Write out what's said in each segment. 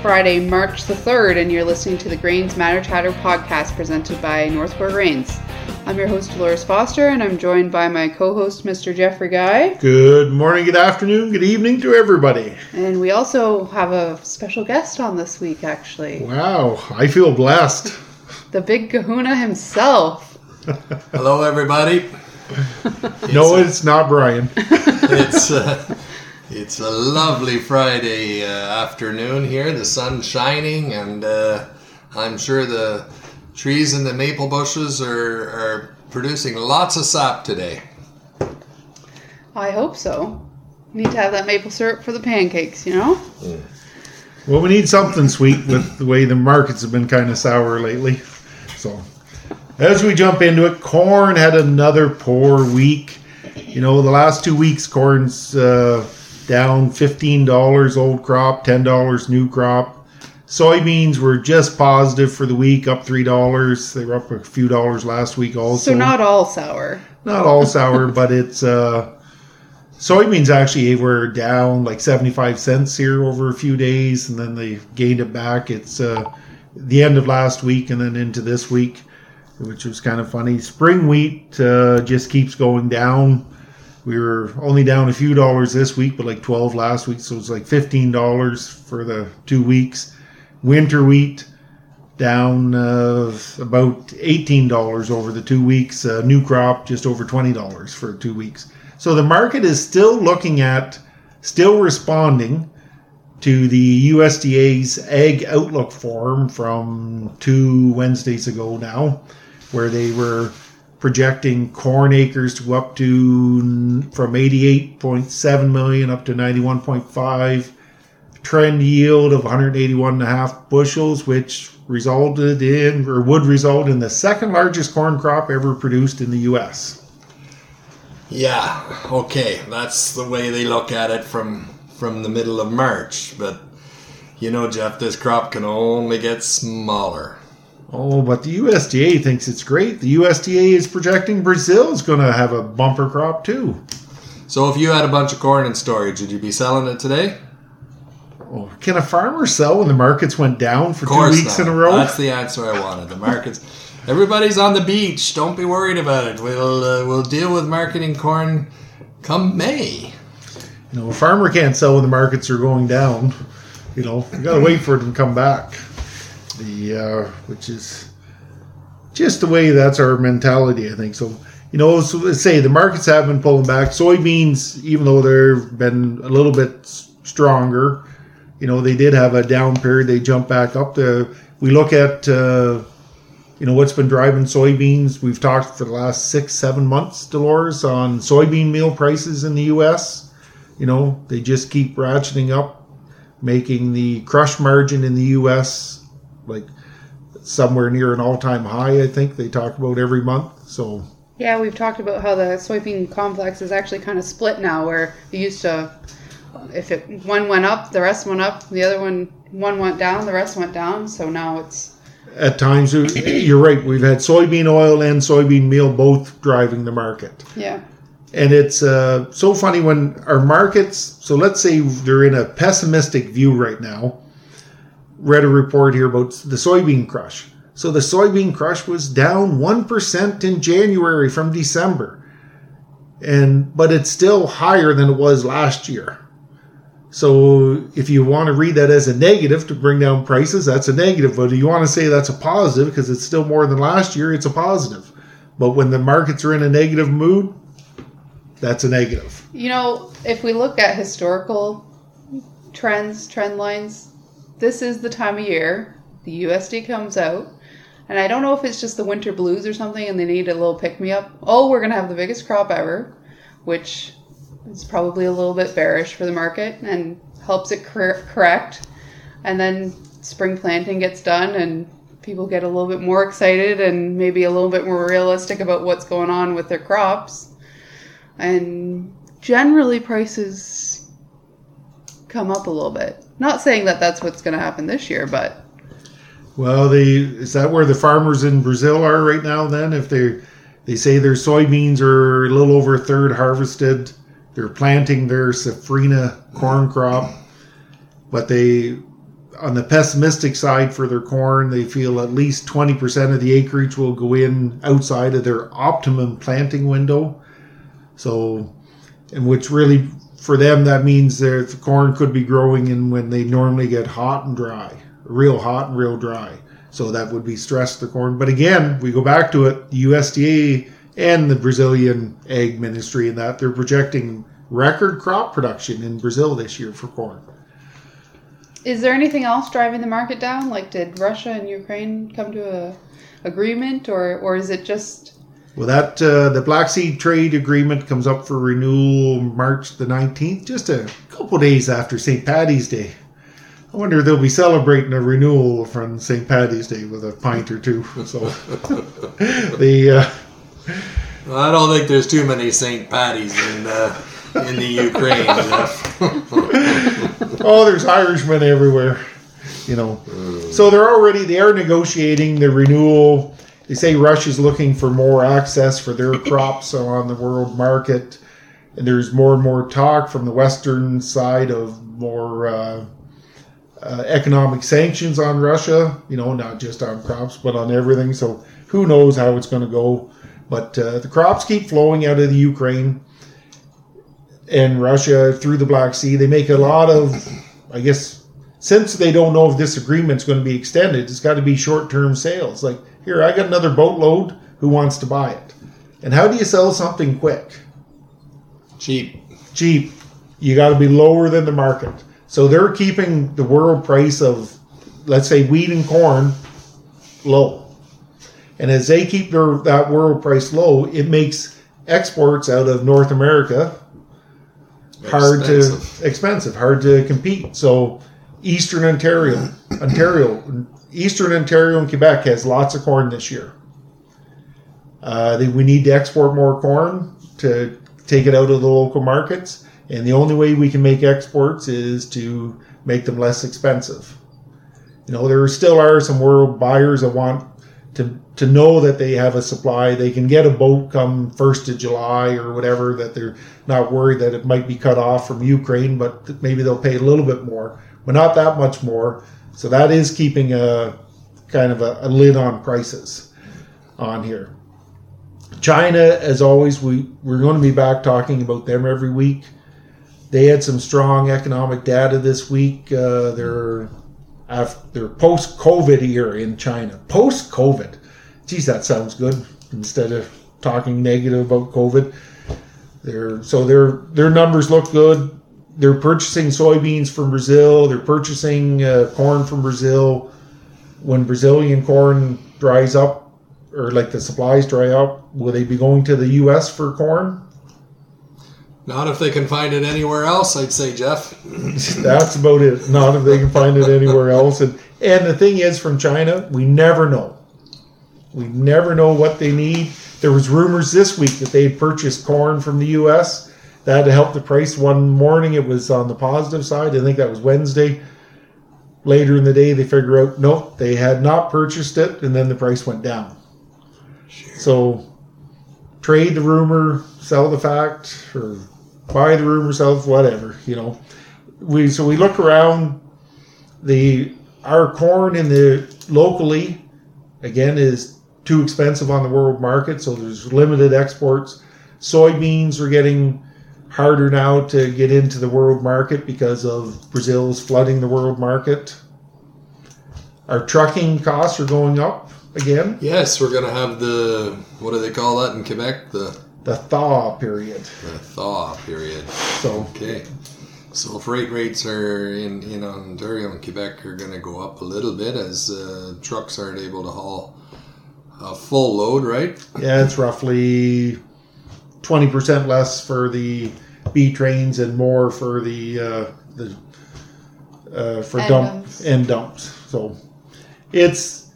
Hello, today is Friday, March the 3rd, and you're listening to the Grains Matter Chatter podcast presented by Northport Grains. I'm your host, Dolores Foster, and I'm joined by my co host, Mr. Jeffrey Guy. Good morning, good afternoon, good evening to everybody. And we also have a special guest on this week, actually. Wow, I feel blessed. The big kahuna himself. Hello, everybody. no, it's not Brian. It's uh, it's a lovely Friday uh, afternoon here. The sun's shining, and uh, I'm sure the trees and the maple bushes are, are producing lots of sap today. I hope so. Need to have that maple syrup for the pancakes, you know? Well, we need something sweet with the way the markets have been kind of sour lately. So, as we jump into it, corn had another poor week. You know, the last two weeks, corn's uh, down $15 old crop, $10 new crop. Soybeans were just positive for the week, up $3. They were up a few dollars last week also. So, not all sour. Not all sour, but it's. Uh, soybeans actually were down like 75 cents here over a few days, and then they gained it back. It's uh, the end of last week and then into this week, which was kind of funny. Spring wheat uh, just keeps going down. We were only down a few dollars this week, but like 12 last week, so it's like $15 for the two weeks. Winter wheat down uh, about $18 over the two weeks. Uh, new crop just over $20 for two weeks. So the market is still looking at, still responding to the USDA's Ag Outlook Forum from two Wednesdays ago now, where they were projecting corn acres to up to from 88.7 million up to 91.5 trend yield of 181 and a half bushels which resulted in or would result in the second largest corn crop ever produced in the US. Yeah, okay, that's the way they look at it from from the middle of March. But you know, Jeff, this crop can only get smaller. Oh, but the USDA thinks it's great. The USDA is projecting Brazil is going to have a bumper crop too. So, if you had a bunch of corn in storage, would you be selling it today? Oh, can a farmer sell when the markets went down for two weeks not. in a row? That's the answer I wanted. The markets. Everybody's on the beach. Don't be worried about it. We'll uh, we'll deal with marketing corn come May. You know, a farmer can't sell when the markets are going down. You know, you got to wait for them to come back. The uh, which is just the way that's our mentality, I think. So you know, so let's say the markets have been pulling back. Soybeans, even though they've been a little bit stronger, you know, they did have a down period. They jumped back up. The we look at. Uh, you know what's been driving soybeans we've talked for the last six seven months dolores on soybean meal prices in the us you know they just keep ratcheting up making the crush margin in the us like somewhere near an all-time high i think they talk about every month so Yeah, we've talked about how the soybean complex is actually kind of split now, where it used to, if it one went up, the rest went up. The other one, one went down, the rest went down. So now it's at times you're right we've had soybean oil and soybean meal both driving the market yeah. and it's uh, so funny when our markets so let's say they're in a pessimistic view right now read a report here about the soybean crush so the soybean crush was down 1% in january from december and but it's still higher than it was last year so if you want to read that as a negative to bring down prices, that's a negative. But if you want to say that's a positive because it's still more than last year, it's a positive. But when the markets are in a negative mood, that's a negative. You know, if we look at historical trends, trend lines, this is the time of year the USD comes out. And I don't know if it's just the winter blues or something and they need a little pick me up. Oh, we're going to have the biggest crop ever, which is probably a little bit bearish for the market and helps it cor- correct. And then spring planting gets done and people get a little bit more excited and maybe a little bit more realistic about what's going on with their crops. And generally, prices come up a little bit. Not saying that that's what's going to happen this year, but Well, they is that where the farmers in Brazil are right now? Then, if they they say their soybeans are a little over a third harvested, they're planting their safrinha corn crop, but they on the pessimistic side for their corn, they feel at least 20% of the acreage will go in outside of their optimum planting window. So, and which really for them that means that the corn could be growing in when they normally get hot and dry, real hot and real dry. So that would be stress to the corn. But again, we go back to it, the USDA and the Brazilian Ag Ministry and that they're projecting record crop production in Brazil this year for corn. Is there anything else driving the market down? Like, did Russia and Ukraine come to a agreement, or or is it just? Well, that uh, the Black Sea Trade Agreement comes up for renewal March the nineteenth, just a couple days after St. Patty's Day. I wonder if they'll be celebrating a renewal from St. Patty's Day with a pint or two. So the uh, I don't think there's too many St. Patty's in uh, in the Ukraine, oh, there's Irishmen everywhere, you know. So they're already they are negotiating the renewal. They say Russia's looking for more access for their crops on the world market, and there's more and more talk from the western side of more uh, uh, economic sanctions on Russia. You know, not just on crops but on everything. So who knows how it's going to go? But uh, the crops keep flowing out of the Ukraine and Russia through the Black Sea. They make a lot of, I guess, since they don't know if this agreement's going to be extended, it's got to be short term sales. Like, here, I got another boatload. Who wants to buy it? And how do you sell something quick? Cheap. Cheap. You got to be lower than the market. So they're keeping the world price of, let's say, wheat and corn low. And as they keep their that world price low, it makes exports out of North America hard Expensive. to expensive, hard to compete. So Eastern Ontario, Ontario, Eastern Ontario and Quebec has lots of corn this year. Uh, we need to export more corn to take it out of the local markets, and the only way we can make exports is to make them less expensive. You know, there still are some world buyers that want to to know that they have a supply. They can get a boat come first of July or whatever. That they're not worried that it might be cut off from Ukraine, but maybe they'll pay a little bit more, but not that much more. So that is keeping a kind of a, a lid on prices on here. China, as always, we we're going to be back talking about them every week. They had some strong economic data this week. Uh, they're after post COVID era in China. Post COVID. Geez, that sounds good. Instead of talking negative about COVID. They're so their their numbers look good. They're purchasing soybeans from Brazil. They're purchasing uh, corn from Brazil. When Brazilian corn dries up, or like the supplies dry up, will they be going to the U.S. for corn? Not if they can find it anywhere else, I'd say, Jeff. That's about it. Not if they can find it anywhere else. And and the thing is, from China, we never know. We never know what they need. There was rumors this week that they had purchased corn from the U.S. That had to help the price. One morning, it was on the positive side. I think that was Wednesday. Later in the day, they figure out nope, they had not purchased it, and then the price went down. So, trade the rumor, sell the fact, or buy the rumor, sell whatever. You know, we so we look around. The our corn in the locally again is too expensive on the world market, so there's limited exports. Soybeans are getting harder now to get into the world market because of Brazil's flooding the world market. Our trucking costs are going up again. Yes, we're going to have the, what do they call that in Quebec? The, The thaw period. the thaw period. So Okay. So freight rates are in, in Ontario and Quebec are going to go up a little bit as uh, trucks aren't able to haul a full load, right? yeah, it's roughly twenty percent less for the B trains and more for the uh, the uh, for dump dumps. end dumps. So it's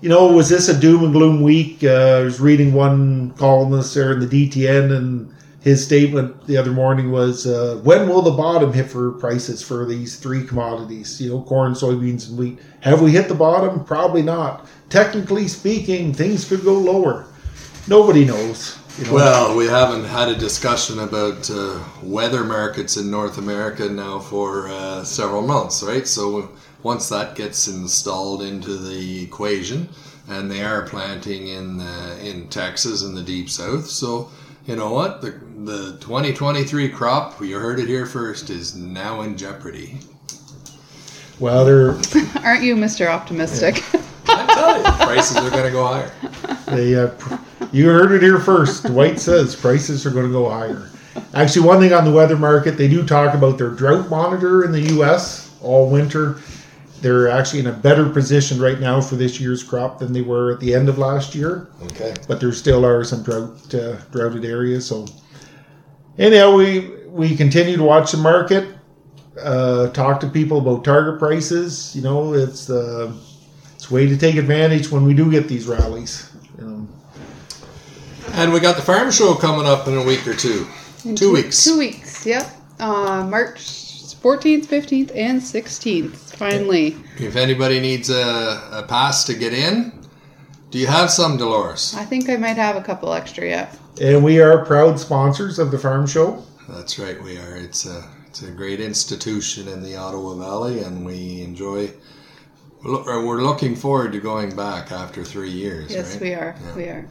you know was this a doom and gloom week? Uh, I was reading one columnist there in the DTN and. His statement the other morning was, uh, "When will the bottom hit for prices for these three commodities? You know, corn, soybeans, and wheat. Have we hit the bottom? Probably not. Technically speaking, things could go lower. Nobody knows. You know? Well, we haven't had a discussion about uh, weather markets in North America now for uh, several months, right? So once that gets installed into the equation, and they are planting in uh, in Texas in the deep south, so you know what the the 2023 crop you heard it here first is now in jeopardy. well, they're Aren't you Mr. Optimistic? I tell you, prices are going to go higher. They, uh, pr- you heard it here first. Dwight says prices are going to go higher. Actually, one thing on the weather market, they do talk about their drought monitor in the U.S. all winter. They're actually in a better position right now for this year's crop than they were at the end of last year. Okay. But there still are some drought uh, droughted areas. So, anyhow, we we continue to watch the market, uh, talk to people about target prices. You know, it's the it's a way to take advantage when we do get these rallies. You know. And we got the farm show coming up in a week or two. In Two weeks. Two weeks, yep. Uh, March 14th, 15th, and 16th, finally. If anybody needs a, a pass to get in, do you have some, Dolores? I think I might have a couple extra yet. And we are proud sponsors of the farm show. That's right, we are. It's a it's a great institution in the Ottawa Valley, and we enjoy. We're looking forward to going back after three years. Yes, right? we are. Yeah. We are.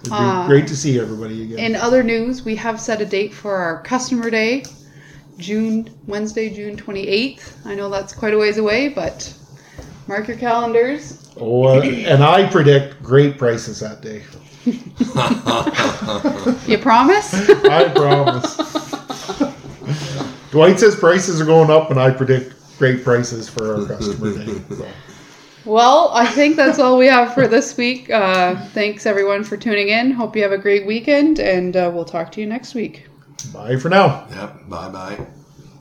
It'd be Ah. great to see everybody again. In other news, we have set a date for our customer day, June Wednesday, June 28th. I know that's quite a ways away, but mark your calendars. oh, uh, and I predict great prices that day. You promise? I promise. Dwight says prices are going up, and I predict great prices for our customer day. So. well, I think that's all we have for this week. Uh, thanks everyone for tuning in. Hope you have a great weekend, and uh, we'll talk to you next week. Bye for now. Yep. Bye bye.